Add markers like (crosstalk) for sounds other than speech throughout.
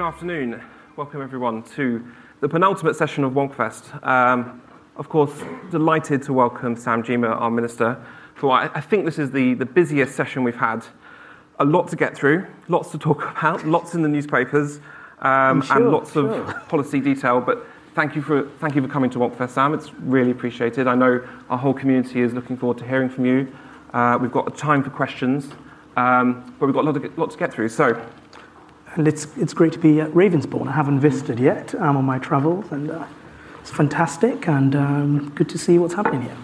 Good afternoon. Welcome everyone to the penultimate session of WonkFest. Um, of course, delighted to welcome Sam Gyimah, our Minister, for I, I think this is the, the busiest session we've had. A lot to get through, lots to talk (laughs) about, lots in the newspapers, um, sure, and lots sure. of (laughs) policy detail. But thank you for thank you for coming to WonkFest, Sam. It's really appreciated. I know our whole community is looking forward to hearing from you. Uh, we've got time for questions, um, but we've got a lot to, get, lot to get through. So, And it's, it's great to be at Ravensbourne. I haven't visited yet. I'm on my travels, and uh, it's fantastic and um, good to see what's happening here.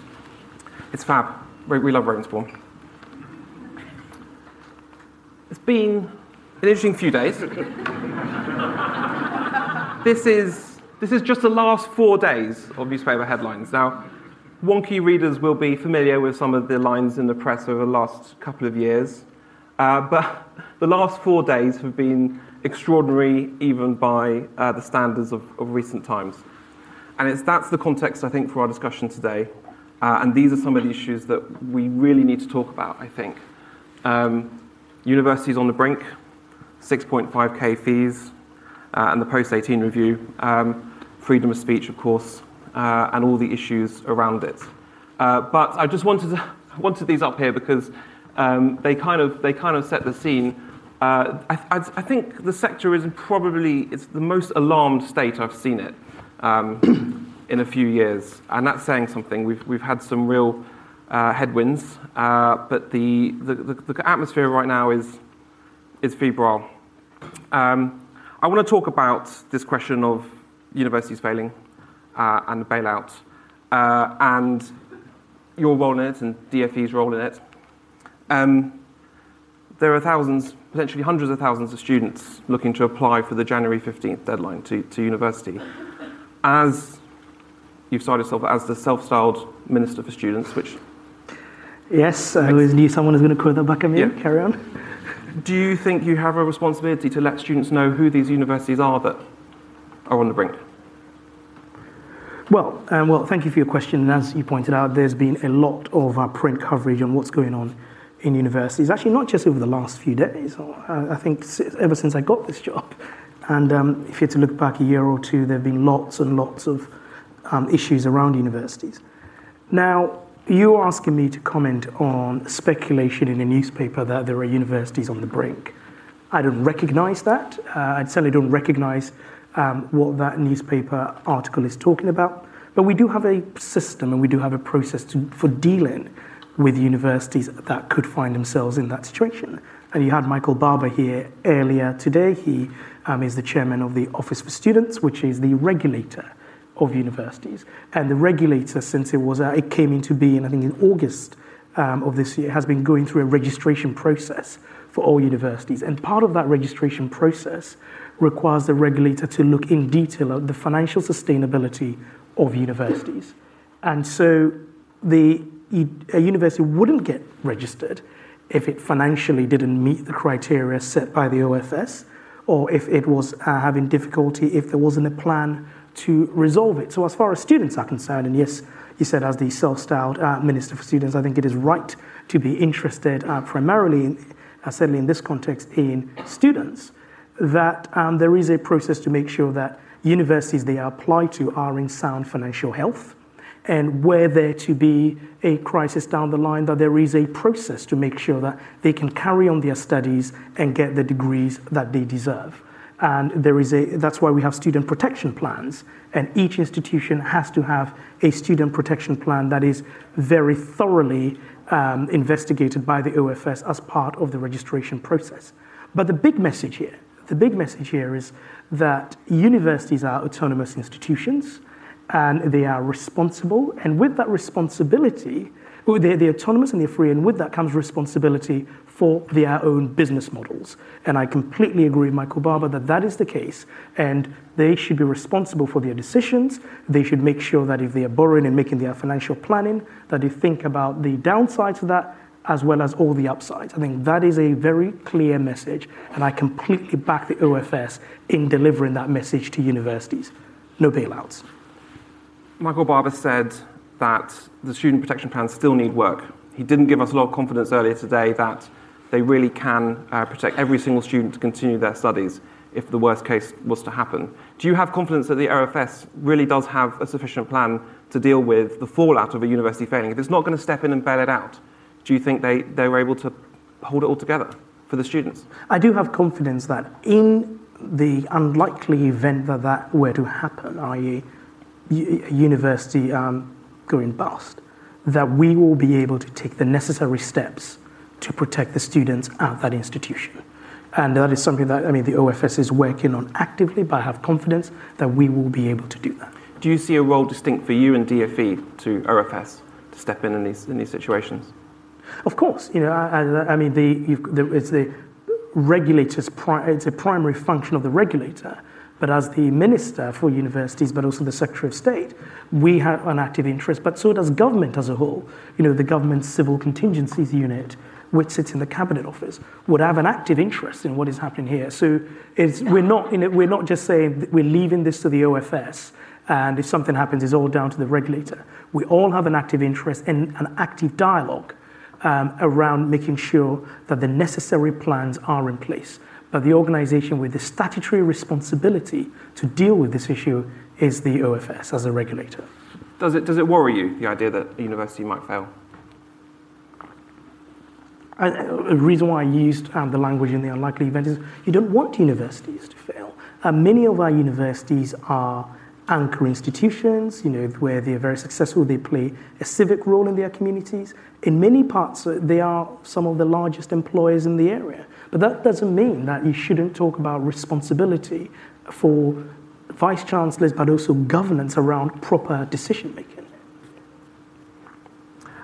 It's fab. We, we love Ravensbourne. It's been an interesting few days. (laughs) this is this is just the last four days of newspaper headlines. Now, Wonkhe readers will be familiar with some of the lines in the press over the last couple of years, uh, but the last four days have been extraordinary, even by uh, the standards of, of recent times. And it's, that's the context, I think, for our discussion today. Uh, and these are some of the issues that we really need to talk about, I think. Um, universities on the brink, 6.5k fees, uh, and the post 18 review, um, freedom of speech, of course, uh, and all the issues around it. Uh, but I just wanted, to, (laughs) wanted these up here because um, they, kind of, they kind of set the scene. Uh, I, I, I think the sector is probably it's the most alarmed state I've seen it um, (clears throat) in a few years, and that's saying something. We've, we've had some real uh, headwinds, uh, but the, the, the, the atmosphere right now is, is febrile. Um, I want to talk about this question of universities failing uh, and the bailout, uh, and your role in it and DFE's role in it. Um, there are thousands, potentially hundreds of thousands of students looking to apply for the January 15th deadline to, to university. As you've started yourself as the self-styled Minister for Students, which Yes, I always knew someone was going to quote that back at me. Yeah. Carry on. do you think you have a responsibility to let students know who these universities are that are on the brink? Well, um, well, thank you for your question. And as you pointed out, there's been a lot of uh, print coverage on what's going on in universities. Actually, not just over the last few days. I think ever since I got this job. And um, if you're to look back a year or two, there have been lots and lots of um, issues around universities. Now, you're asking me to comment on speculation in a newspaper that there are universities on the brink. I don't recognize that. Uh, I certainly don't recognize um, what that newspaper article is talking about. But we do have a system and we do have a process to, for dealing with universities that could find themselves in that situation. And you had Michael Barber here earlier today. He um, is the chairman of the Office for Students, which is the regulator of universities. And the regulator, since it was uh, it came into being, I think in August um, of this year, has been going through a registration process for all universities. And part of that registration process requires the regulator to look in detail at the financial sustainability of universities. And so the a university wouldn't get registered if it financially didn't meet the criteria set by the OFS, or if it was uh, having difficulty, if there wasn't a plan to resolve it. So, as far as students are concerned, and yes, you said as the self-styled uh, minister for students, I think it is right to be interested uh, primarily, in, uh, certainly in this context, in students. That um, there is a process to make sure that universities they apply to are in sound financial health and were there to be a crisis down the line, that there is a process to make sure that they can carry on their studies and get the degrees that they deserve. And there is a, that's why we have student protection plans. And each institution has to have a student protection plan that is very thoroughly um, investigated by the OFS as part of the registration process. But the big message here, the big message here is that universities are autonomous institutions and they are responsible. And with that responsibility, they're, they're autonomous and they're free, and with that comes responsibility for their own business models. And I completely agree with Michael Barber that that is the case, and they should be responsible for their decisions. They should make sure that if they are borrowing and making their financial planning, that they think about the downsides of that as well as all the upsides. I think that is a very clear message, and I completely back the OFS in delivering that message to universities. No bailouts. Michael Barber said that the student protection plans still need work. He didn't give us a lot of confidence earlier today that they really can uh, protect every single student to continue their studies if the worst case was to happen. Do you have confidence that the OFS really does have a sufficient plan to deal with the fallout of a university failing? If it's not going to step in and bail it out, do you think they, they were able to hold it all together for the students? I do have confidence that in the unlikely event that that were to happen, i.e., university um, going bust, that we will be able to take the necessary steps to protect the students at that institution. And that is something that, I mean, the OFS is working on actively, but I have confidence that we will be able to do that. Do you see a role distinct for you and DFE to OFS to step in in these, in these situations? Of course. You know, I, I mean, the, the, it's the regulator's, pri- it's a primary function of the regulator but as the Minister for Universities, but also the Secretary of State, we have an active interest, but so does government as a whole. You know, the government's Civil Contingencies Unit, which sits in the Cabinet Office, would have an active interest in what is happening here. So we're, not, know, we're not just saying we're leaving this to the OFS, and if something happens, it's all down to the regulator. We all have an active interest and an active dialogue um, around making sure that the necessary plans are in place that the organization with the statutory responsibility to deal with this issue is the OFS as a regulator. Does it, does it worry you, the idea that a university might fail? I, the reason why I used um, the language in the unlikely event is you don't want universities to fail. Uh, many of our universities are anchor institutions, you know, where they're very successful, they play a civic role in their communities. In many parts, uh, they are some of the largest employers in the area. But that doesn't mean that you shouldn't talk about responsibility for vice chancellors, but also governance around proper decision making.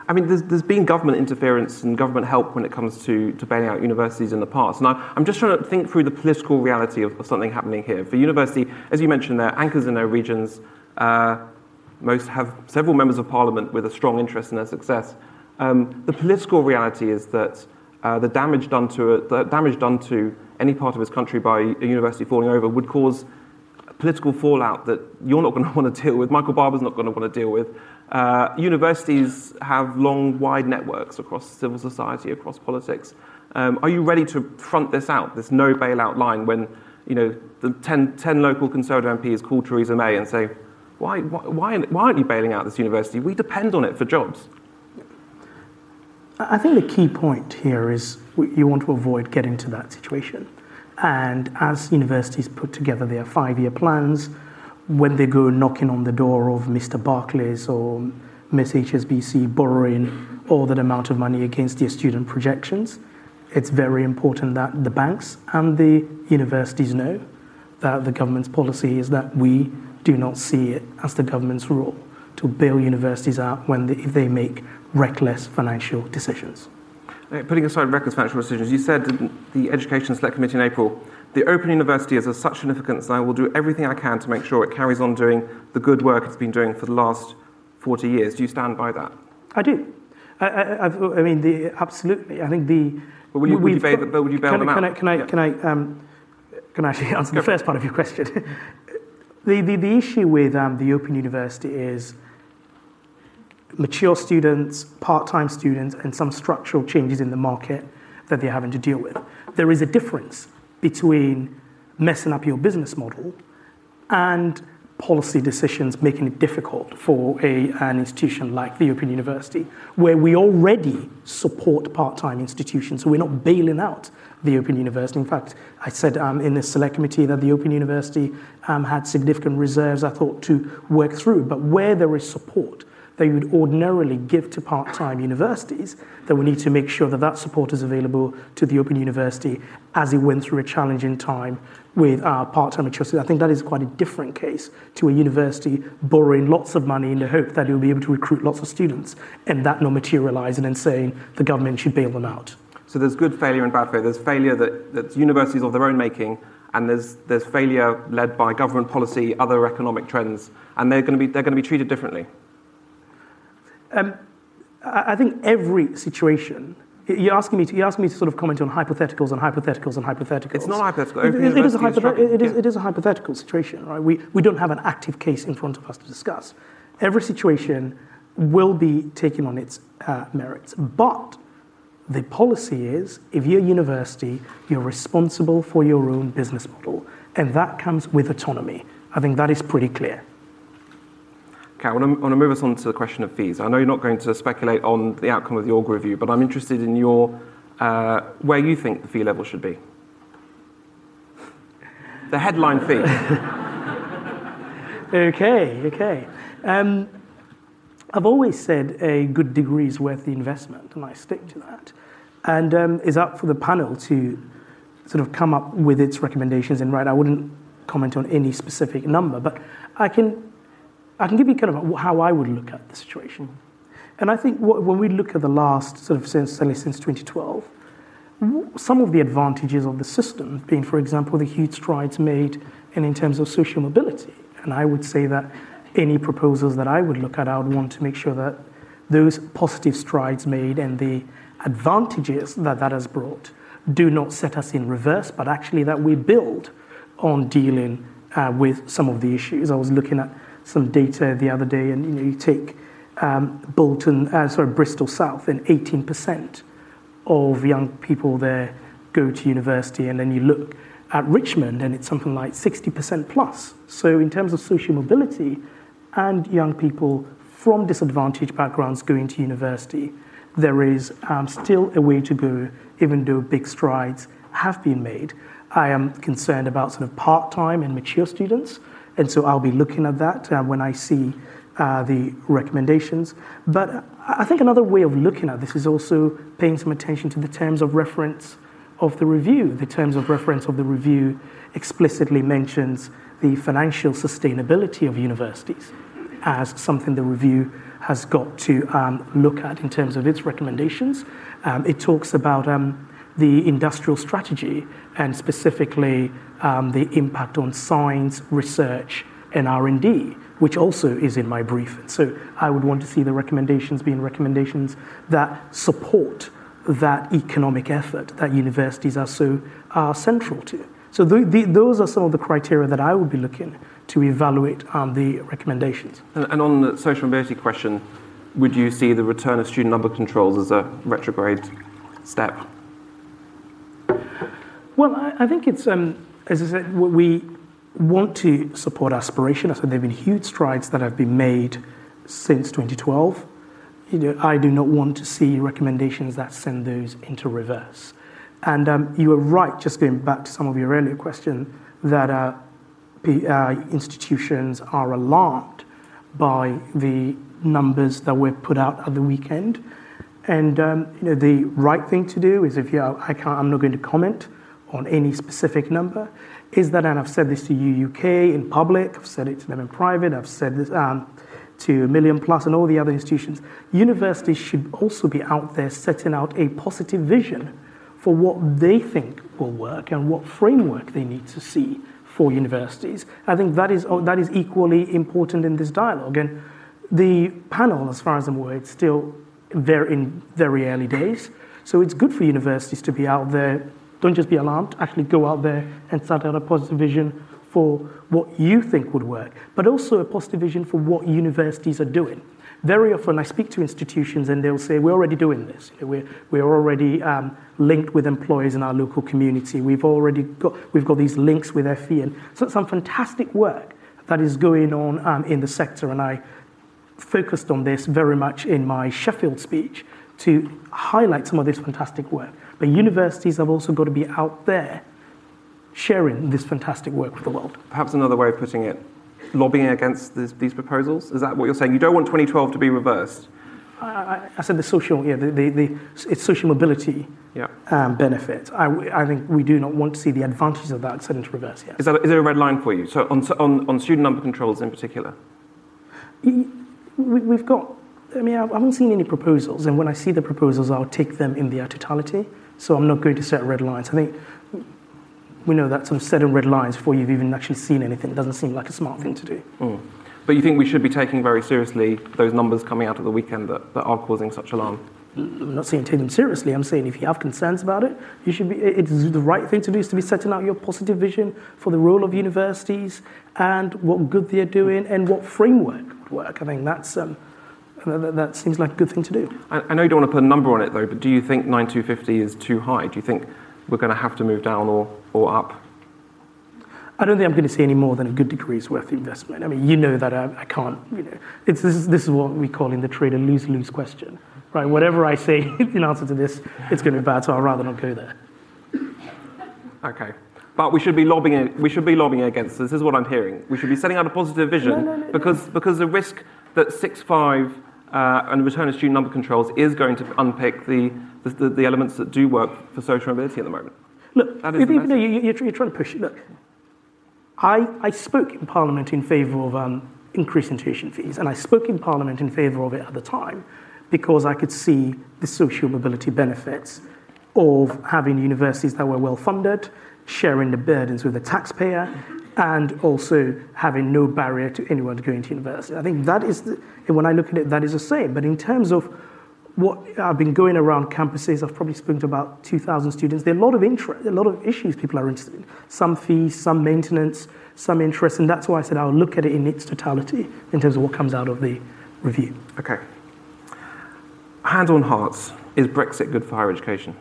I mean, there's, there's been government interference and government help when it comes to, to bailing out universities in the past. And I, am just trying to think through the political reality of, of, something happening here. For university, as you mentioned, they're anchors in their regions. Uh, most have several members of parliament with a strong interest in their success. Um, the political reality is that uh, the damage done to it, the damage done to any part of his country by a university falling over would cause political fallout that you're not going (laughs) to want to deal with. Michael Barber's not going to want to deal with. Uh, universities have long, wide networks across civil society, across politics. Um, are you ready to front this out, this no bailout line, when you know the 10, 10 local Conservative MPs call Theresa May and say, why, why, why aren't you bailing out this university? We depend on it for jobs. I think the key point here is you want to avoid getting to that situation. And as universities put together their five year plans, when they go knocking on the door of Mr. Barclays or Miss HSBC borrowing all that amount of money against their student projections, it's very important that the banks and the universities know that the government's policy is that we do not see it as the government's role to bail universities out when they, if they make reckless financial decisions. Putting aside reckless financial decisions, you said in the Education Select Committee in April, the Open University is of such significance that I will do everything I can to make sure it carries on doing the good work it's been doing for the last 40 years. Do you stand by that? I do. I, I, I mean, the, absolutely. I think the. But will you, would you bail, but would you bail can, them can out? I, can I, yeah. can I, um, can I actually (laughs) answer the first part of your question? (laughs) the, the, the issue with um, the Open University is mature students, part time students, and some structural changes in the market that they're having to deal with. There is a difference between messing up your business model and policy decisions making it difficult for a, an institution like the Open University, where we already support part time institutions. So we're not bailing out the Open University. In fact, I said um, in the select committee that the Open University um, had significant reserves, I thought, to work through. But where there is support, that you would ordinarily give to part-time universities, that we need to make sure that that support is available to the Open University as it went through a challenging time with our part-time mature I think that is quite a different case to a university borrowing lots of money in the hope that it will be able to recruit lots of students and that not materializing and saying the government should bail them out. So there's good failure and bad failure. There's failure that, that's universities of their own making, and there's, there's failure led by government policy, other economic trends, and they're going to be, they're going to be treated differently. Um, I think every situation. You're asking me to you're asking me to sort of comment on hypotheticals and hypotheticals and hypotheticals. It's not hypothetical. It, it, it, is, a hypothet- it, is, it is a hypothetical situation, right? We, we don't have an active case in front of us to discuss. Every situation will be taken on its uh, merits. But the policy is if you're a university, you're responsible for your own business model, and that comes with autonomy. I think that is pretty clear. I want, to, move us on to the question of fees. I know you're not going to speculate on the outcome of the Augar review, but I'm interested in your uh, where you think the fee level should be. The headline fee. okay, okay. Um, I've always said a good degree is worth the investment, and I stick to that. And um, it's up for the panel to sort of come up with its recommendations. And right, I wouldn't comment on any specific number, but I can I can give you kind of how I would look at the situation. And I think when we look at the last sort of since, since 2012, some of the advantages of the system being, for example, the huge strides made in, in terms of social mobility. And I would say that any proposals that I would look at, I would want to make sure that those positive strides made and the advantages that that has brought do not set us in reverse, but actually that we build on dealing uh, with some of the issues. I was looking at some data the other day, and you know, you take um, Bolton, uh, sorry, Bristol South, and 18% of young people there go to university, and then you look at Richmond, and it's something like 60% plus. So, in terms of social mobility and young people from disadvantaged backgrounds going to university, there is um, still a way to go, even though big strides have been made. I am concerned about sort of part time and mature students and so I'll be looking at that uh, when I see uh, the recommendations. But I think another way of looking at this is also paying some attention to the terms of reference of the review. The terms of reference of the review explicitly mentions the financial sustainability of universities as something the review has got to um, look at in terms of its recommendations. Um, it talks about um, the industrial strategy and specifically um, the impact on science, research, and R&D, which also is in my brief. So I would want to see the recommendations being recommendations that support that economic effort that universities are so central to. So the, the, those are some of the criteria that I would be looking to evaluate um, the recommendations. And, and, on the social mobility question, would you see the return of student number controls as a retrograde step? Well, I, I think it's, um, as I said, we want to support aspiration. I said there have been huge strides that have been made since 2012. You know, I do not want to see recommendations that send those into reverse. And um, you were right, just going back to some of your earlier question, that uh, uh, institutions are alarmed by the numbers that were put out at the weekend. And um, you know, the right thing to do is if you, I can't, I'm not going to comment on any specific number is that, and I've said this to UUK, in public, I've said it to them in private, I've said this um, to MillionPlus and all the other institutions. Universities should also be out there setting out a positive vision for what they think will work and what framework they need to see for universities. I think that is, that is equally important in this dialogue. And the panel, as far as I'm aware, it's still very, in very early days. So it's good for universities to be out there don't just be alarmed, actually go out there and start out a positive vision for what you think would work, but also a positive vision for what universities are doing. Very often, I speak to institutions and they'll say, We're already doing this. We're, we're already um, linked with employers in our local community. We've already got, we've got these links with FE. And so, some fantastic work that is going on um, in the sector. And I focused on this very much in my Sheffield speech to highlight some of this fantastic work. But universities have also got to be out there sharing this fantastic work with the world. Perhaps another way of putting it, lobbying against this, these proposals? Is that what you're saying? You don't want 2012 to be reversed? I, I said the social, yeah, the, the, the it's social mobility yeah. um, benefit. I, I think we do not want to see the advantages of that set into reverse. Yes. Is, that, is there a red line for you? So on, on, on student number controls in particular? We, we've got, I mean, I haven't seen any proposals, and when I see the proposals, I'll take them in their totality. So I'm not going to set red lines. I think we know that sort of setting red lines before you've even actually seen anything doesn't seem like a smart thing to do. Mm. But you think we should be taking very seriously those numbers coming out of the weekend that, that are causing such alarm? I'm not saying take them seriously. I'm saying if you have concerns about it, you should be. It's the right thing to do is to be setting out your positive vision for the role of universities and what good they're doing and what framework would work. I think that's um, that, that, seems like a good thing to do. I, I know you don't want to put a number on it though, but do you think 9250 is too high? Do you think we're going to have to move down or, or up? I don't think I'm going to see any more than a good degree's worth of investment. I mean, you know that I, I can't, you know, it's, this, is, this is what we call in the trade a lose lose question, right? Whatever I say (laughs) in answer to this, it's going to be bad, so I'd rather not go there. Okay. But we should be lobbying. We should be lobbying against this. This is what I'm hearing. We should be setting out a positive vision no, no, no, because because the risk that six five uh, and the return of student number controls is going to unpick the, the, the elements that do work for social mobility at the moment. Look, if, you, know, you, are trying to push it. Look, I, I spoke in Parliament in favour of um, increasing tuition fees, and I spoke in Parliament in favour of it at the time because I could see the social mobility benefits of having universities that were well funded, sharing the burdens with the taxpayer, and also having no barrier to anyone going to university. I think that is, the, when I look at it, that is the same. But in terms of what I've been going around campuses, I've probably spoken to about 2,000 students. There are a lot of interest, a lot of issues people are interested in. Some fees, some maintenance, some interest, and that's why I said I'll look at it in its totality in terms of what comes out of the review. Okay. Hand on hearts, is Brexit good for higher education?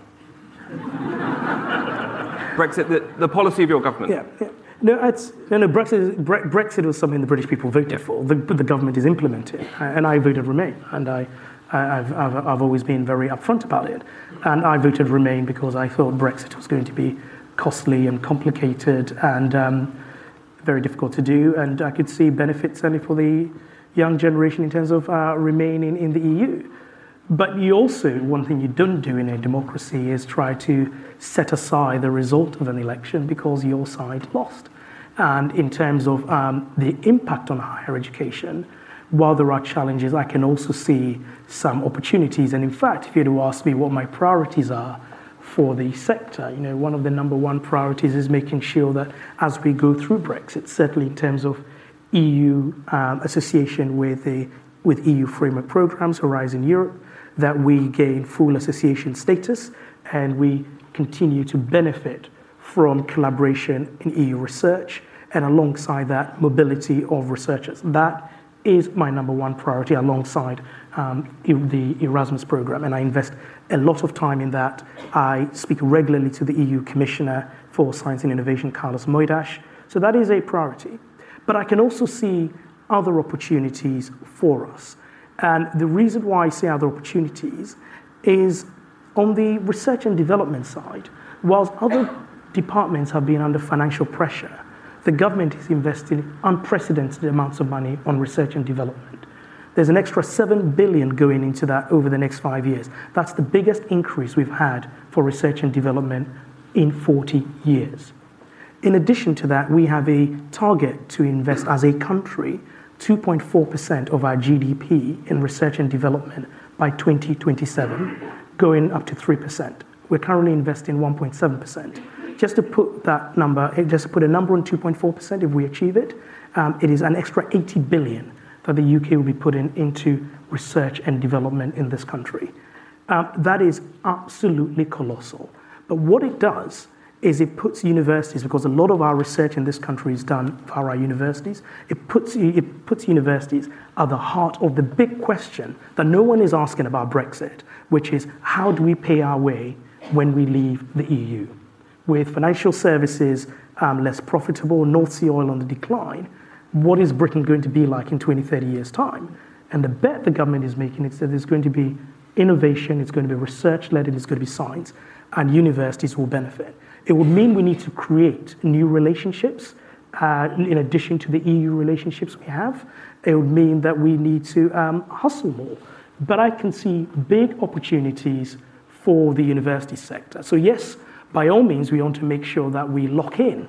(laughs) Brexit, the, the, policy of your government. Yeah, yeah. No, it's, no, no. Brexit, Brexit was something the British people voted yeah. for. The, the government is implementing, and I voted Remain, and I I've, I've, I've always been very upfront about it. And I voted Remain because I thought Brexit was going to be costly and complicated and um, very difficult to do. And I could see benefits only for the young generation in terms of uh, remaining in the EU. But you also, one thing you don't do in a democracy is try to set aside the result of an election because your side lost. And in terms of um, the impact on higher education, while there are challenges, I can also see some opportunities. And in fact, if you were to ask me what my priorities are for the sector, you know, one of the number one priorities is making sure that as we go through Brexit, certainly in terms of EU um, association with the with EU framework programs, Horizon Europe, that we gain full association status and we continue to benefit from collaboration in EU research and alongside that, mobility of researchers. That is my number one priority alongside um, the Erasmus program, and I invest a lot of time in that. I speak regularly to the EU Commissioner for Science and Innovation, Carlos Moedas, so that is a priority. But I can also see other opportunities for us. And the reason why I see other opportunities is on the research and development side, whilst other departments have been under financial pressure, the government is investing unprecedented amounts of money on research and development. There's an extra 7 billion going into that over the next 5 years. That's the biggest increase we've had for research and development in 40 years. In addition to that, we have a target to invest as a country 2.4% of our GDP in research and development by 2027, going up to 3%. We're currently investing 1.7%. Just to put that number, eh, just to put a number on 2.4%, if we achieve it, um, it is an extra 80 billion that the UK will be putting into research and development in this country. Um, that is absolutely colossal. But what it does is it puts universities, because a lot of our research in this country is done for our universities, it puts, it puts universities at the heart of the big question that no one is asking about Brexit, which is how do we pay our way when we leave the EU? with financial services um, less profitable, North Sea oil on the decline, what is Britain going to be like in 20, 30 years' time? And the bet the government is making is that there's going to be innovation, it's going to be research led, and it's going to be science, and universities will benefit. It would mean we need to create new relationships uh, in addition to the EU relationships we have. It would mean that we need to um, hustle more. But I can see big opportunities for the university sector. So, yes, by all means, we want to make sure that we lock in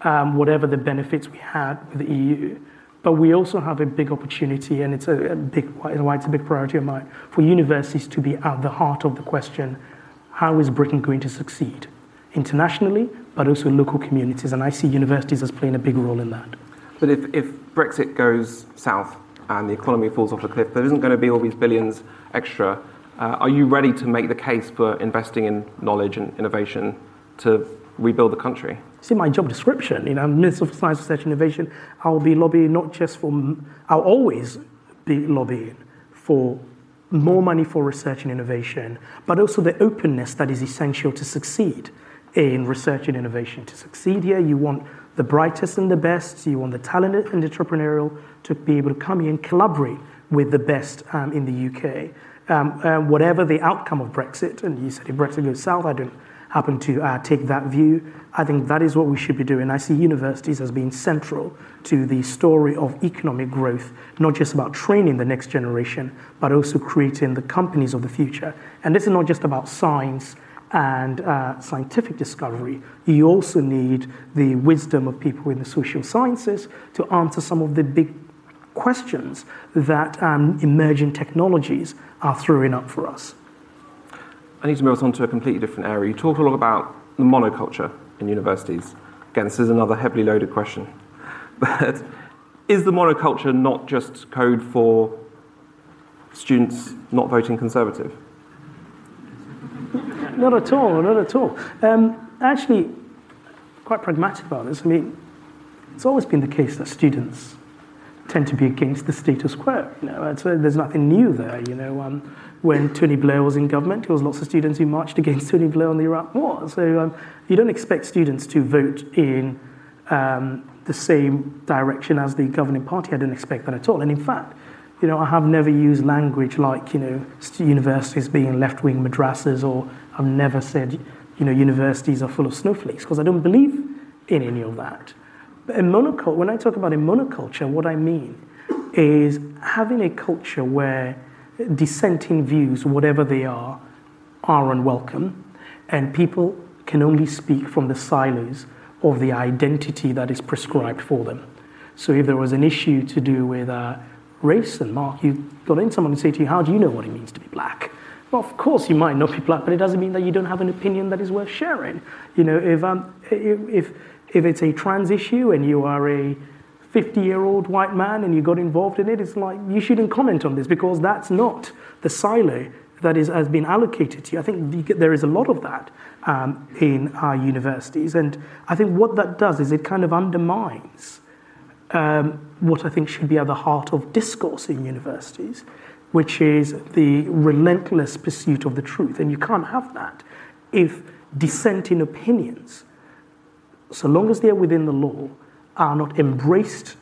um, whatever the benefits we had with the EU. But we also have a big opportunity, and it's a, a big, why it's a big priority of mine, for universities to be at the heart of the question how is Britain going to succeed internationally, but also local communities? And I see universities as playing a big role in that. But if, if Brexit goes south and the economy falls off a cliff, there isn't going to be all these billions extra. Uh, are you ready to make the case for investing in knowledge and innovation to rebuild the country? See my job description. You know, I'm Minister for Science, Research and Innovation. I'll be lobbying not just for, I'll always be lobbying for more money for research and innovation, but also the openness that is essential to succeed in research and innovation. To succeed here, you want the brightest and the best, you want the talented and entrepreneurial to be able to come here and collaborate with the best um, in the UK. Um, uh, whatever the outcome of Brexit, and you said if Brexit goes south, I don't happen to uh, take that view. I think that is what we should be doing. I see universities as being central to the story of economic growth, not just about training the next generation, but also creating the companies of the future. And this is not just about science and uh, scientific discovery. You also need the wisdom of people in the social sciences to answer some of the big questions that um, emerging technologies are throwing up for us. I need to move on to a completely different area. You talk a lot about the monoculture in universities. Again, this is another heavily loaded question. (laughs) But is the monoculture not just code for students not voting Conservative? Not at all, not at all. Um, actually, quite pragmatic about this. I mean, it's always been the case that students tend to be against the status quo. You know, uh, there's nothing new there. You know, um, when Tony Blair was in government, there was lots of students who marched against (laughs) Tony Blair on the Iraq War. So um, you don't expect students to vote in um, the same direction as the governing party. I don't expect that at all. And in fact, you know, I have never used language like, you know, universities being left-wing madrasas, or I've never said, you know, universities are full of snowflakes, because I don't believe in any of that. But in monoculture, when I talk about a monoculture, what I mean is having a culture where dissenting views, whatever they are, are unwelcome, and people can only speak from the silos of the identity that is prescribed for them. So if there was an issue to do with uh, race, and Mark, you got in someone and say to you, how do you know what it means to be black? Of course you might not be black, but it doesn't mean that you don't have an opinion that is worth sharing. You know, if, um, if, if it's a trans issue and you are a 50 year old white man and you got involved in it, it's like you shouldn't comment on this because that's not the silo that is, has been allocated to you. I think there is a lot of that um, in our universities. And I think what that does is it kind of undermines um, what I think should be at the heart of discourse in universities, which is the relentless pursuit of the truth. And you can't have that if dissenting opinions, so long as they're within the law, are not embraced,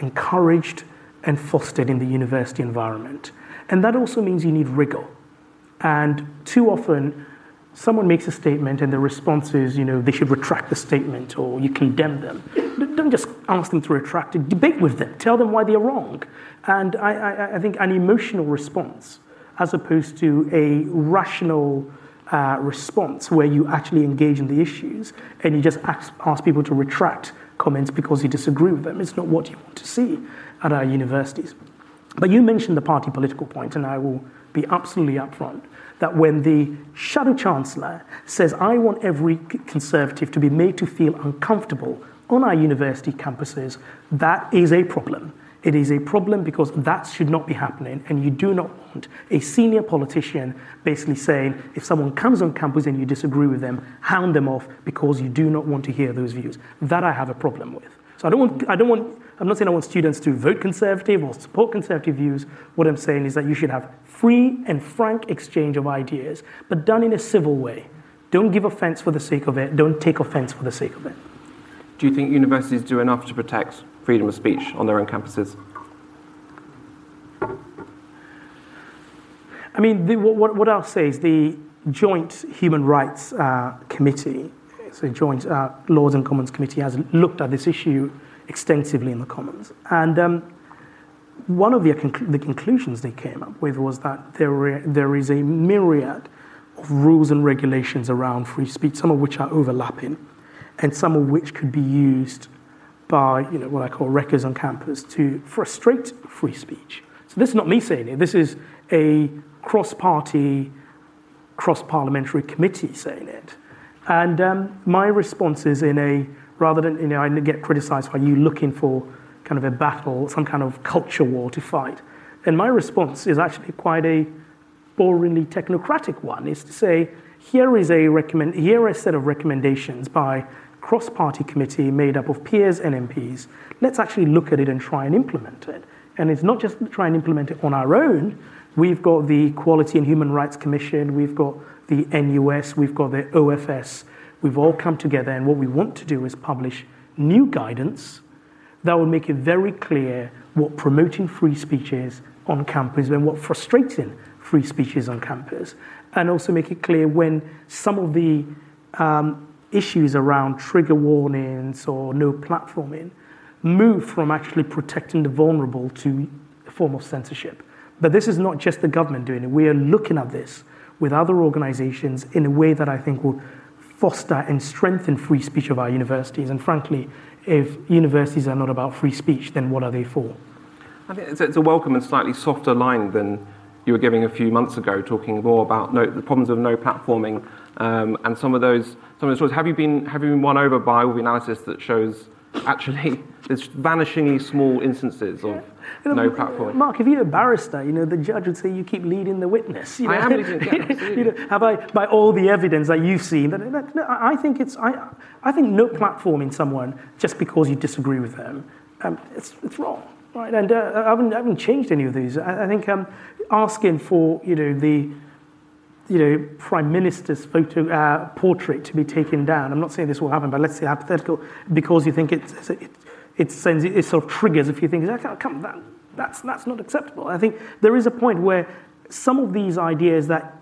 encouraged, and fostered in the university environment. And that also means you need rigor. And too often, someone makes a statement and the response is, you know, they should retract the statement or you condemn them. Don't just ask them to retract it, debate with them, tell them why they're wrong. And I, I, I think an emotional response, as opposed to a rational uh, response where you actually engage in the issues and you just ask, ask people to retract comments because you disagree with them. It's not what you want to see at our universities. But you mentioned the party political point, and I will be absolutely upfront that when the shadow chancellor says, I want every conservative to be made to feel uncomfortable on our university campuses, that is a problem. It is a problem because that should not be happening, and you do not want a senior politician basically saying, if someone comes on campus and you disagree with them, hound them off because you do not want to hear those views. That I have a problem with. So I don't want, I don't want, I'm not saying I want students to vote conservative or support conservative views. What I'm saying is that you should have free and frank exchange of ideas, but done in a civil way. Don't give offense for the sake of it. Don't take offense for the sake of it. Do you think universities do enough to protect freedom of speech on their own campuses? I mean, the, what, what I'll say is the Joint Human Rights uh, Committee, so Joint uh, Lords and Commons Committee, has looked at this issue extensively in the Commons. And um, one of the, the conclusions they came up with was that there, there is a myriad of rules and regulations around free speech, some of which are overlapping, and some of which could be used by you know, what I call wreckers on campus to frustrate free speech. So this is not me saying it. This is a cross-party, cross-parliamentary committee saying it. And um, my response is in a, rather than, you know, I get criticized for you looking for kind of a battle, some kind of culture war to fight. And my response is actually quite a boringly technocratic one, is to say, here is a recommend, here are a set of recommendations by cross-party committee made up of peers and MPs. Let's actually look at it and try and implement it. And it's not just try and implement it on our own, We've got the Equality and Human Rights Commission, we've got the NUS, we've got the OFS. We've all come together, and what we want to do is publish new guidance that will make it very clear what promoting free speech is on campus and what frustrating free speech is on campus, and also make it clear when some of the um, issues around trigger warnings or no platforming move from actually protecting the vulnerable to a form of censorship. But this is not just the government doing it. We are looking at this with other organizations in a way that I think will foster and strengthen free speech of our universities. And frankly, if universities are not about free speech, then what are they for? I think it's, it's a welcome and slightly softer line than you were giving a few months ago, talking more about no, the problems of no platforming um, and some of those some of those stories. Have you been have you been won over by all the analysis that shows actually (laughs) there's vanishingly small instances of you know, no platform. Mark, if you're a barrister, you know, the judge would say you keep leading the witness. You know? I am leading, yeah, (laughs) you know, have I, by all the evidence that you've seen, that, that, no, I think it's, I, I think no platforming someone just because you disagree with them, um, it's, it's wrong. Right, and uh, I, haven't, I haven't changed any of these. I, I think um, asking for, you know, the, you know, prime minister's photo uh, portrait to be taken down. I'm not saying this will happen, but let's say hypothetical, because you think it's, it, it sends it sort of triggers a few things. Come, that, that's that's not acceptable. I think there is a point where some of these ideas that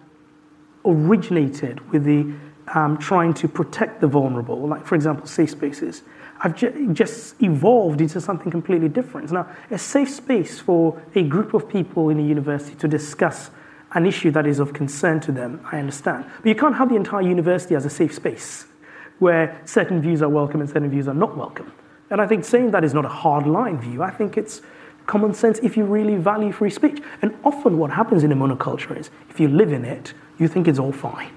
originated with the um, trying to protect the vulnerable, like for example, safe spaces, have ju- just evolved into something completely different. Now, a safe space for a group of people in a university to discuss an issue that is of concern to them, I understand. But you can't have the entire university as a safe space where certain views are welcome and certain views are not welcome. And I think saying that is not a hard line view. I think it's common sense if you really value free speech. And often what happens in a monoculture is if you live in it, you think it's all fine.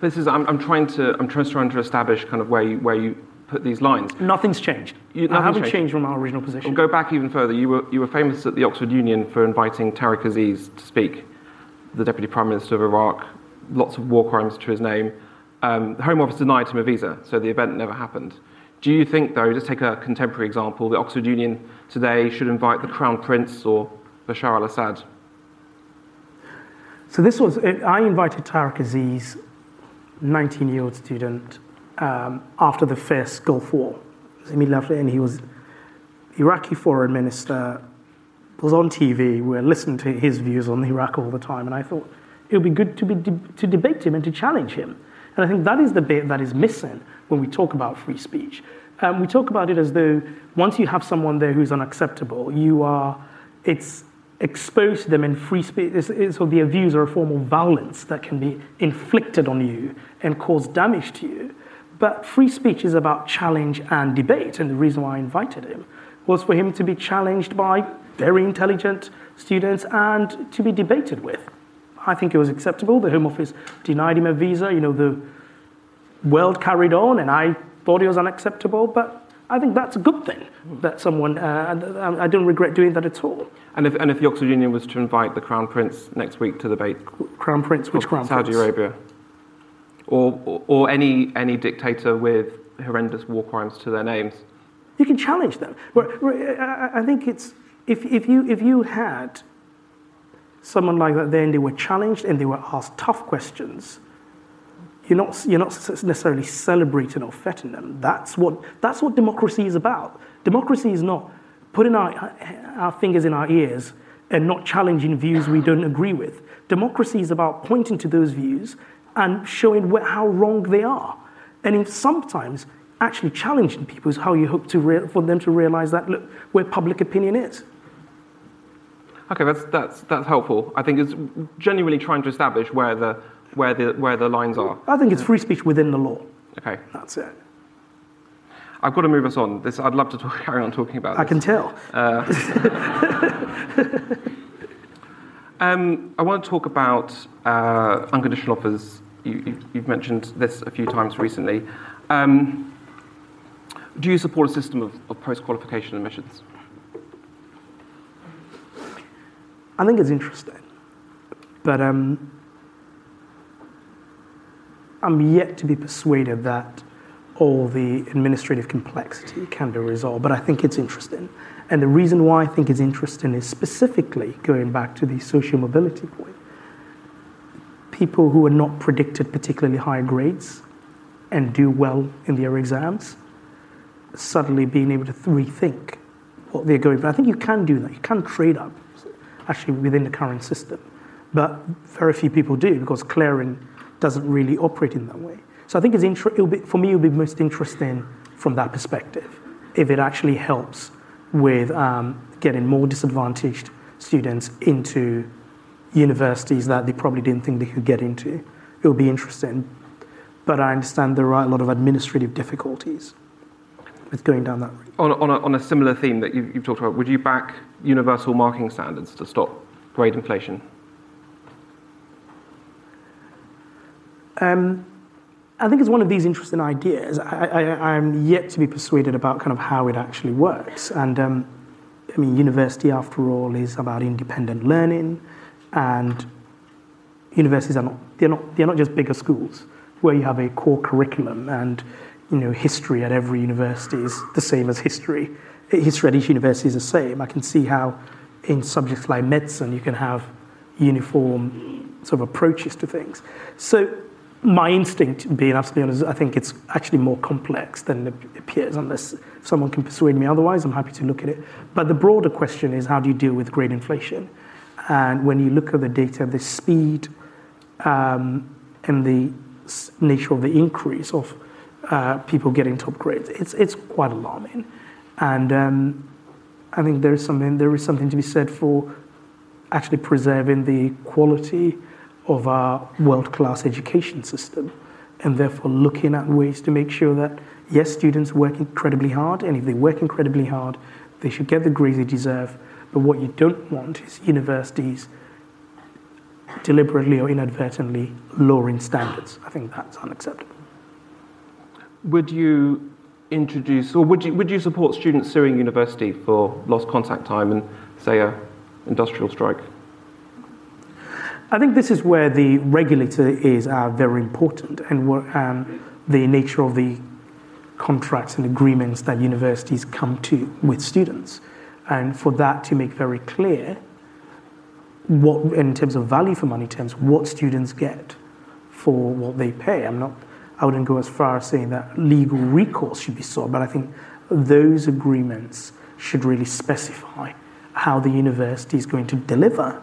This is, I'm, I'm trying to, I'm trying to establish kind of where you, where you put these lines. Nothing's changed. You, nothing's I haven't changed. changed. from our original position. We'll go back even further. You were, you were famous at the Oxford Union for inviting Tariq Aziz to speak the Deputy Prime Minister of Iraq, lots of war crimes to his name. Um, the Home Office denied him a visa, so the event never happened. Do you think, though, just take a contemporary example, the Oxford Union today should invite the Crown Prince or Bashar al Assad? So this was, I invited Tariq Aziz, 19 year old student, um, after the first Gulf War. Immediately after, and he was Iraqi foreign minister, was on TV. We were listening to his views on Iraq all the time, and I thought it would be good to, be to debate him and to challenge him. And I think that is the bit that is missing when we talk about free speech. Um, we talk about it as though once you have someone there who's unacceptable, you are, it's exposed to them in free speech, so their views are a form of violence that can be inflicted on you and cause damage to you. But free speech is about challenge and debate, and the reason why I invited him was for him to be challenged by very intelligent students and to be debated with. I think it was acceptable. The Home Office denied him a visa. You know, the world carried on, and I thought it was unacceptable, but I think that's a good thing that someone, uh, I don't regret doing that at all. And if, and if the Oxford Union was to invite the Crown Prince next week to the debate? Crown Prince, which Crown Saudi Prince? Saudi Arabia. Or, or, or, any, any dictator with horrendous war crimes to their names. You can challenge them. I think it's, if, if, you, if you had someone like that then they were challenged and they were asked tough questions, you're not, you're not necessarily celebrating or fetting them. That's what, that's what democracy is about. Democracy is not putting our, our fingers in our ears and not challenging views we don't agree with. Democracy is about pointing to those views and showing where, how wrong they are. And sometimes actually challenging people is how you hope to rea- for them to realize that, look, where public opinion is. Okay, that's, that's, that's helpful. I think it's genuinely trying to establish where the, where, the, where the lines are. I think it's free speech within the law. Okay. That's it. I've got to move us on. This, I'd love to talk, (laughs) carry on talking about I can tell. (laughs) Um, I want to talk about uh, unconditional offers. You, you, you've mentioned this a few times recently. Um, do you support a system of, of post qualification admissions? I think it's interesting, but um, I'm yet to be persuaded that all the administrative complexity can be resolved. But I think it's interesting, and the reason why I think it's interesting is specifically going back to the social mobility point. People who are not predicted particularly high grades and do well in their exams, suddenly being able to rethink what they're going for. I think you can do that. You can trade up actually within the current system. But very few people do because clearing doesn't really operate in that way. So I think it's inter- be, for me, it would be most interesting from that perspective if it actually helps with um, getting more disadvantaged students into universities that they probably didn't think they could get into. It would be interesting. But I understand there are a lot of administrative difficulties with going down that route. On, on, a, on a similar theme that you've, you've talked about, would you back universal marking standards to stop grade inflation? Um, I think it's one of these interesting ideas. I, I'm yet to be persuaded about kind of how it actually works. And um, I mean, university, after all, is about independent learning, and universities are not they're not they're not just bigger schools where you have a core curriculum and you know history at every university is the same as history. History at each university is the same. I can see how in subjects like medicine you can have uniform sort of approaches to things. So my instinct, being absolutely honest, I think it's actually more complex than it appears, unless someone can persuade me otherwise. I'm happy to look at it. But the broader question is how do you deal with grade inflation? And when you look at the data, the speed um, and the nature of the increase of uh, people getting top grades, it's, it's quite alarming. And um, I think there is something there is something to be said for actually preserving the quality of our world-class education system, and therefore looking at ways to make sure that yes, students work incredibly hard, and if they work incredibly hard, they should get the grades they deserve. But what you don't want is universities deliberately or inadvertently lowering standards. I think that's unacceptable. Would you introduce, or would you, would you support students suing university for lost contact time and, say, a industrial strike? I think this is where the regulator is uh, very important and um, the nature of the contracts and agreements that universities come to with students. And for that to make very clear what, in terms of value for money terms, what students get for what they pay. I'm not, I wouldn't go as far as saying that legal recourse should be sought, but I think those agreements should really specify how the university is going to deliver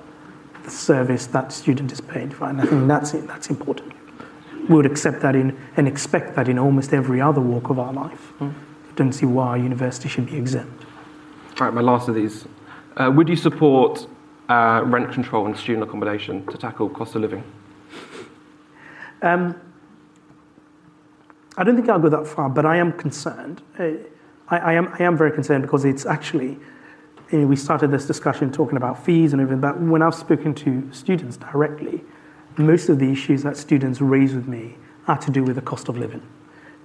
the service that student is paid for. And I think that's it, that's important. We would accept that in and expect that in almost every other walk of our life. I don't see why a university should be exempt. All right, my last of these. Uh, would you support uh, rent control and student accommodation to tackle cost of living? Um, I don't think I'll go that far, but I am concerned. Uh, I, I, am, I am very concerned because it's actually, we started this discussion talking about fees and everything, but when I've spoken to students directly, most of the issues that students raise with me are to do with the cost of living.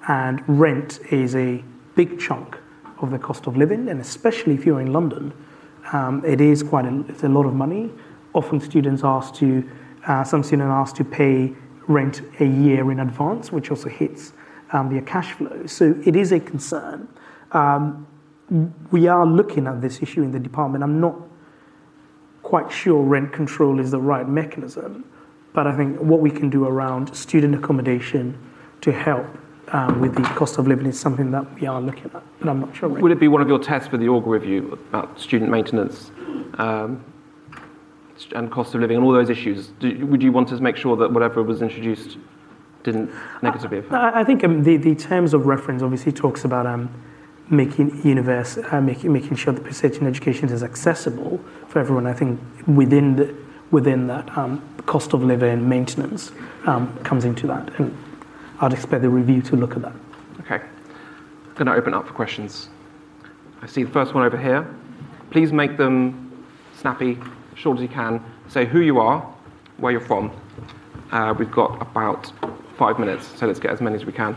And rent is a big chunk of the cost of living, and especially if you're in London, um, it is quite a, it's a lot of money. Often students asked to, uh, some students asked to pay rent a year in advance, which also hits um, their cash flow. So it is a concern. Um, we are looking at this issue in the department. I'm not quite sure rent control is the right mechanism, but I think what we can do around student accommodation to help uh, with the cost of living is something that we are looking at, but I'm not sure. Would it be one of your tests for the Augar review about student maintenance um, and cost of living and all those issues? Do, would you want to make sure that whatever was introduced didn't negatively affect? I, I think um, the, the terms of reference obviously talks about um, making universe, uh, making, making sure that precision education is accessible for everyone. I think within the, within that, um, cost of living maintenance um, comes into that, and I'd expect the review to look at that. Okay, I'm going to open up for questions. I see the first one over here. Please make them snappy, short as you can. Say who you are, where you're from. Uh, we've got about five minutes, so let's get as many as we can.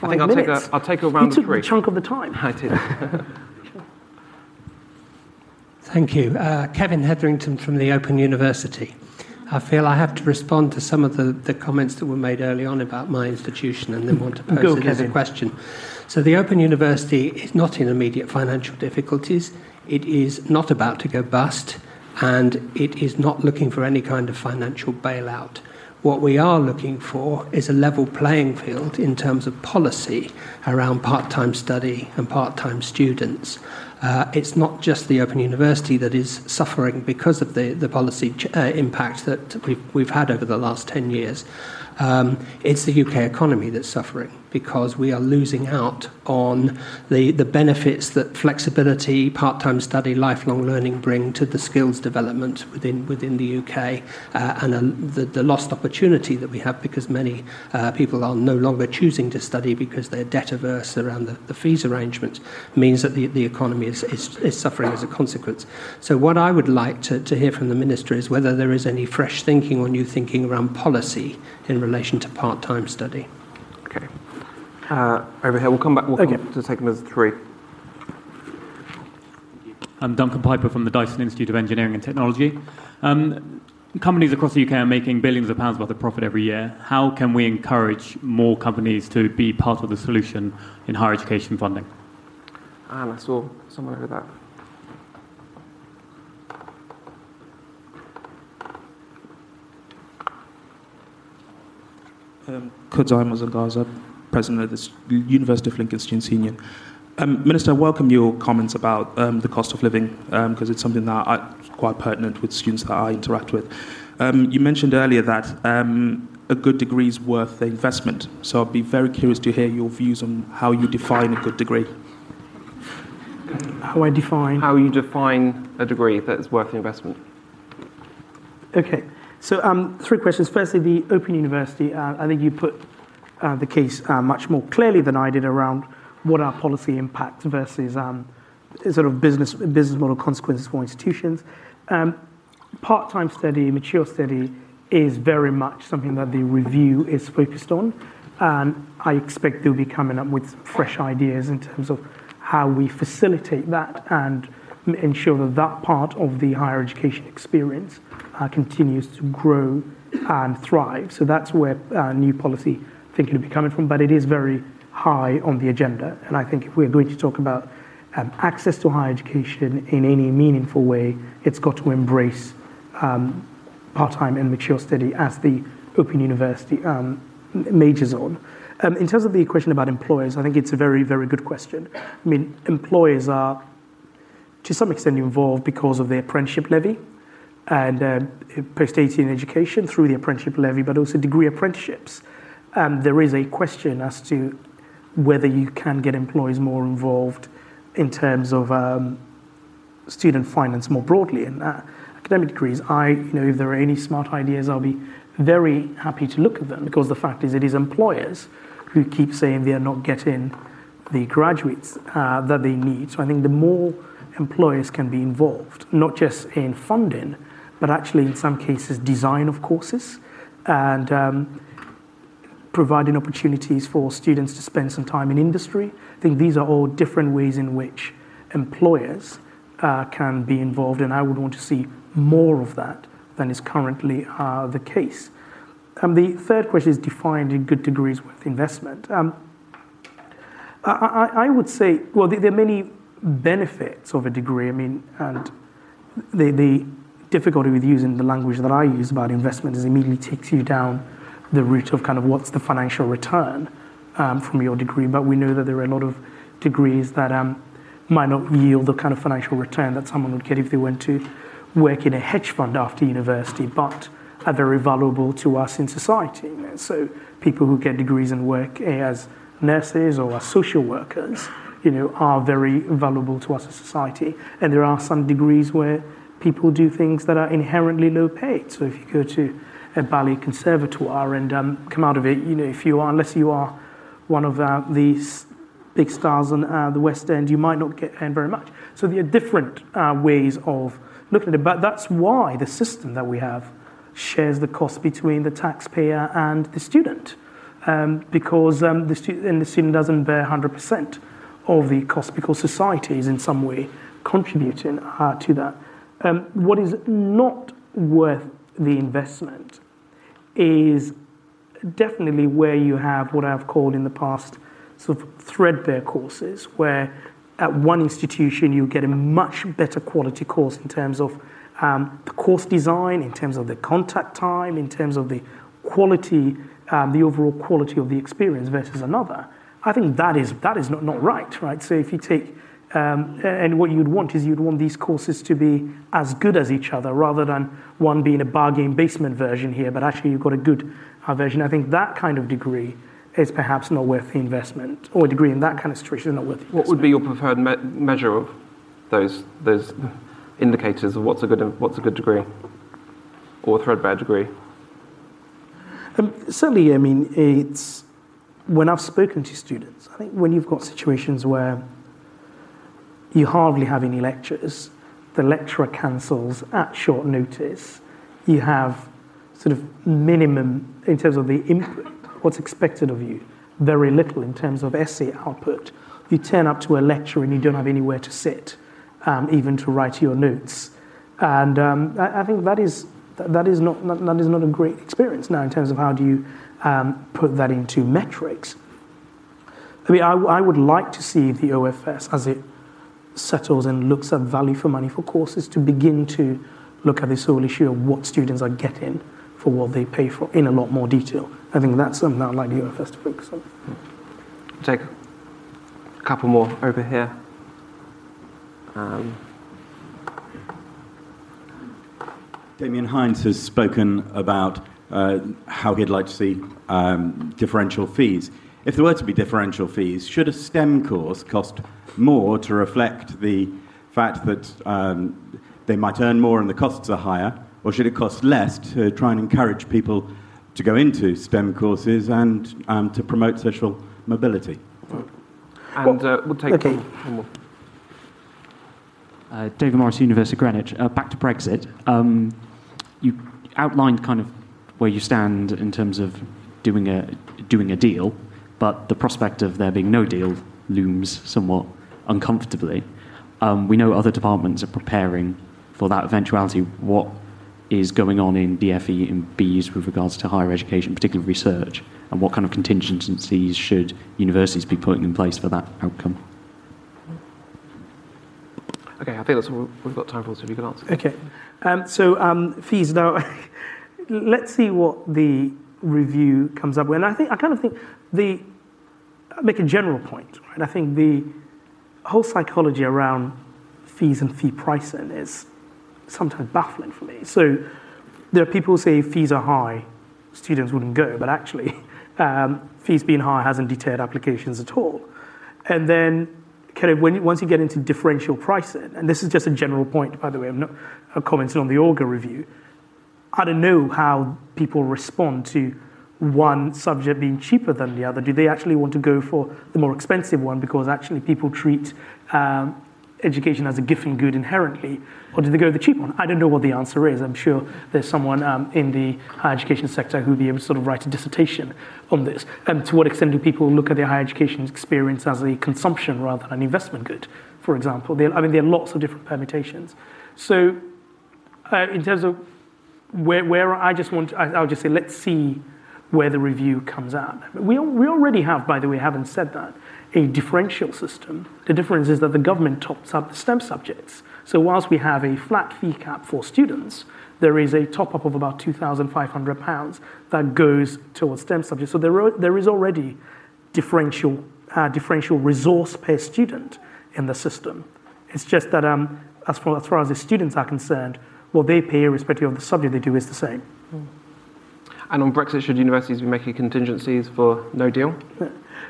Five I think I'll minutes? take a, I'll take a round you took of three. the chunk of the time. (laughs) I did. Thank you. Uh, Kevin Hetherington from the Open University. I feel I have to respond to some of the, the comments that were made early on about my institution and then want to pose Go, it as a question. So, the Open University is not in immediate financial difficulties, it is not about to go bust, and it is not looking for any kind of financial bailout. What we are looking for is a level playing field in terms of policy around part time study and part time students. Uh, it's not just the Open University that is suffering because of the, the policy ch- uh, impact that we've, we've had over the last 10 years. Um, it's the UK economy that's suffering because we are losing out on the, the benefits that flexibility, part time study, lifelong learning bring to the skills development within, within the UK uh, and uh, the, the lost opportunity that we have because many uh, people are no longer choosing to study because they're debt averse around the, the fees arrangements means that the, the economy is, is, is suffering as a consequence. So, what I would like to, to hear from the Minister is whether there is any fresh thinking or new thinking around policy in relation to part time study. okay. Uh, over here, we'll come back. We'll come Okay. to take them as three. I'm Duncan Piper from the Dyson Institute of Engineering and Technology. Um, companies across the UK are making billions of pounds worth of profit every year. How can we encourage more companies to be part of the solution in higher education funding? And I saw someone over there. Um, Kudzai Mazagaza, President of the University of Lincoln Students Union. Um, Minister, I welcome your comments about um, the cost of living because it's something that I, quite pertinent with students that I interact with. Um, you mentioned earlier that um, a good degree is worth the investment. So I'd be very curious to hear your views on how you define a good degree. How I define. How you define a degree that is worth the investment? Okay, so um, three questions. Firstly, the Open University. Uh, I think you put uh, the case uh, much more clearly than I did around what are policy impacts versus um, sort of business business model consequences for institutions. Um, part-time study, mature study, is very much something that the review is focused on, and I expect they'll be coming up with fresh ideas in terms of how we facilitate that and ensure that that part of the higher education experience uh, continues to grow and thrive. So that's where uh, new policy thinking will be coming from, but it is very high on the agenda. And I think if we're going to talk about um, access to higher education in any meaningful way, it's got to embrace um, part-time and mature study as the Open University um, majors on. Um, in terms of the question about employers, I think it's a very, very good question. I mean, employers are to some extent involved because of the apprenticeship levy and um, post-18 education through the apprenticeship levy, but also degree apprenticeships. Um, there is a question as to whether you can get employers more involved in terms of um, student finance more broadly and uh, academic degrees. I, you know, if there are any smart ideas, I'll be very happy to look at them because the fact is, it is employers who keep saying they are not getting the graduates uh, that they need. So I think the more employers can be involved, not just in funding, but actually in some cases design of courses and um, providing opportunities for students to spend some time in industry. I think these are all different ways in which employers uh, can be involved, and I would want to see more of that than is currently uh, the case. Um, the third question is defined in good degrees with investment. Um, I, I, I would say, well, there there are many benefits of a degree. I mean, and the, the difficulty with using the language that I use about investment is immediately takes you down the route of kind of what's the financial return um, from your degree, but we know that there are a lot of degrees that um, might not yield the kind of financial return that someone would get if they went to work in a hedge fund after university, but are very valuable to us in society. So people who get degrees and work as nurses or as social workers, you know, are very valuable to us as a society. And there are some degrees where people do things that are inherently low paid. So if you go to a ballet conservatoire and um, come out of it, you know, if you are, unless you are one of uh, these big stars on uh, the West End, you might not get earn very much. So there are different uh, ways of looking at it, but that's why the system that we have shares the cost between the taxpayer and the student, um, because um, the, stu- and the student doesn't bear 100% of the because society is in some way contributing uh, to that. Um, what is not worth the investment is definitely where you have what I've called in the past sort of threadbare courses, where at one institution you get a much better quality course in terms of um, the course design, in terms of the contact time, in terms of the quality, um, the overall quality of the experience versus another. I think that is that is not, not right, right? So if you take um, and what you'd want is you'd want these courses to be as good as each other rather than one being a bargain basement version here, but actually you've got a good uh, version. I think that kind of degree is perhaps not worth the investment, or a degree in that kind of situation is not worth the What would be your preferred me- measure of those those indicators of what's a good what's a good degree or a threadbare degree? Um, certainly, I mean, it's when I've spoken to students, I think when you've got situations where you hardly have any lectures. The lecturer cancels at short notice. You have sort of minimum in terms of the input, what's expected of you, very little in terms of essay output. You turn up to a lecture and you don't have anywhere to sit, um, even to write your notes. And um, I, I, think that is, that, is not, not, that is not a great experience now in terms of how do you um, put that into metrics. I mean, I, I would like to see the OFS as it settles and looks at value for money for courses to begin to look at this whole issue of what students are getting for what they pay for in a lot more detail. I think that's something that I'd like the OFS to focus on. Take a couple more over here. Um. Damian Hinds has spoken about uh, how he'd like to see um, differential fees. If there were to be differential fees, should a STEM course cost more to reflect the fact that um, they might earn more and the costs are higher, or should it cost less to try and encourage people to go into STEM courses and um, to promote social mobility? And uh, we'll take okay. one more. Uh, David Morris, University of Greenwich. Uh, back to Brexit. Um, you outlined kind of where you stand in terms of doing a doing a deal, but the prospect of there being no deal looms somewhat uncomfortably. Um, we know other departments are preparing for that eventuality. What is going on in DFE and BEIS with regards to higher education, particularly research, and what kind of contingencies should universities be putting in place for that outcome? Okay, I think that's all we've got time for, so if you can answer. Okay. Um, so, um, fees now, (laughs) let's see what the review comes up with. And I think, I kind of think the, I'll make a general point, right? I think the whole psychology around fees and fee pricing is sometimes baffling for me. So there are people who say fees are high, students wouldn't go, but actually, (laughs) um, fees being high hasn't deterred applications at all. And then, kind of, when, once you get into differential pricing, and this is just a general point, by the way, I'm not commenting on the Augar review. I don't know how people respond to one subject being cheaper than the other? Do they actually want to go for the more expensive one because actually people treat um, education as a and good inherently, or do they go the cheap one? I don't know what the answer is. I'm sure there's someone um, in the higher education sector who would be able to sort of write a dissertation on this. And to what extent do people look at their higher education experience as a consumption rather than an investment good, for example? There, I mean, there are lots of different permutations. So, uh, in terms of where, where I just want, I, I'll just say, let's see where the review comes out. We, we already have, by the way, haven't said that, a differential system. The difference is that the government tops up the STEM subjects. So whilst we have a flat fee cap for students, there is a top up of about £2,500 that goes towards STEM subjects. So there, are, there is already differential, uh, differential resource per student in the system. It's just that um, as, far, as far as the students are concerned, what they pay, irrespective of the subject they do, is the same. And on Brexit, should universities be making contingencies for no deal?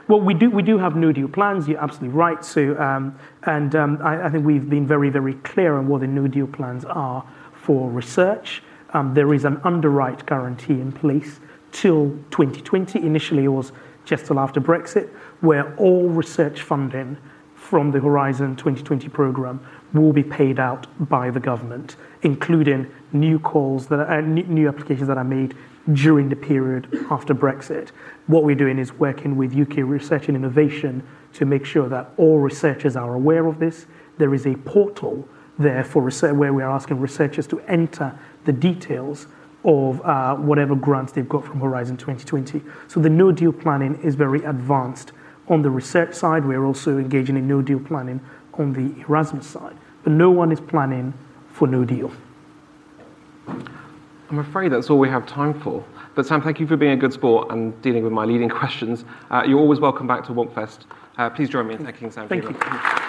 Well, we do, we do have no deal plans, you're absolutely right. So, um, and um, I, I, think we've been very, very clear on what the no deal plans are for research. Um, there is an underwrite guarantee in place till 2020. Initially, it was just till after Brexit, where all research funding from the Horizon 2020 program will be paid out by the government, including new calls that are, uh, new applications that are made during the period after Brexit. What we're doing is working with UK Research and Innovation to make sure that all researchers are aware of this. There is a portal there for research where we are asking researchers to enter the details of uh, whatever grants they've got from Horizon 2020. So the no deal planning is very advanced. On the research side, we're also engaging in no deal planning on the Erasmus side. But no one is planning for no deal. I'm afraid that's all we have time for. But Sam, thank you for being a good sport and dealing with my leading (laughs) questions. Uh, you're always welcome back to Wonkfest. Uh, please join me in thanking Sam. Thank you.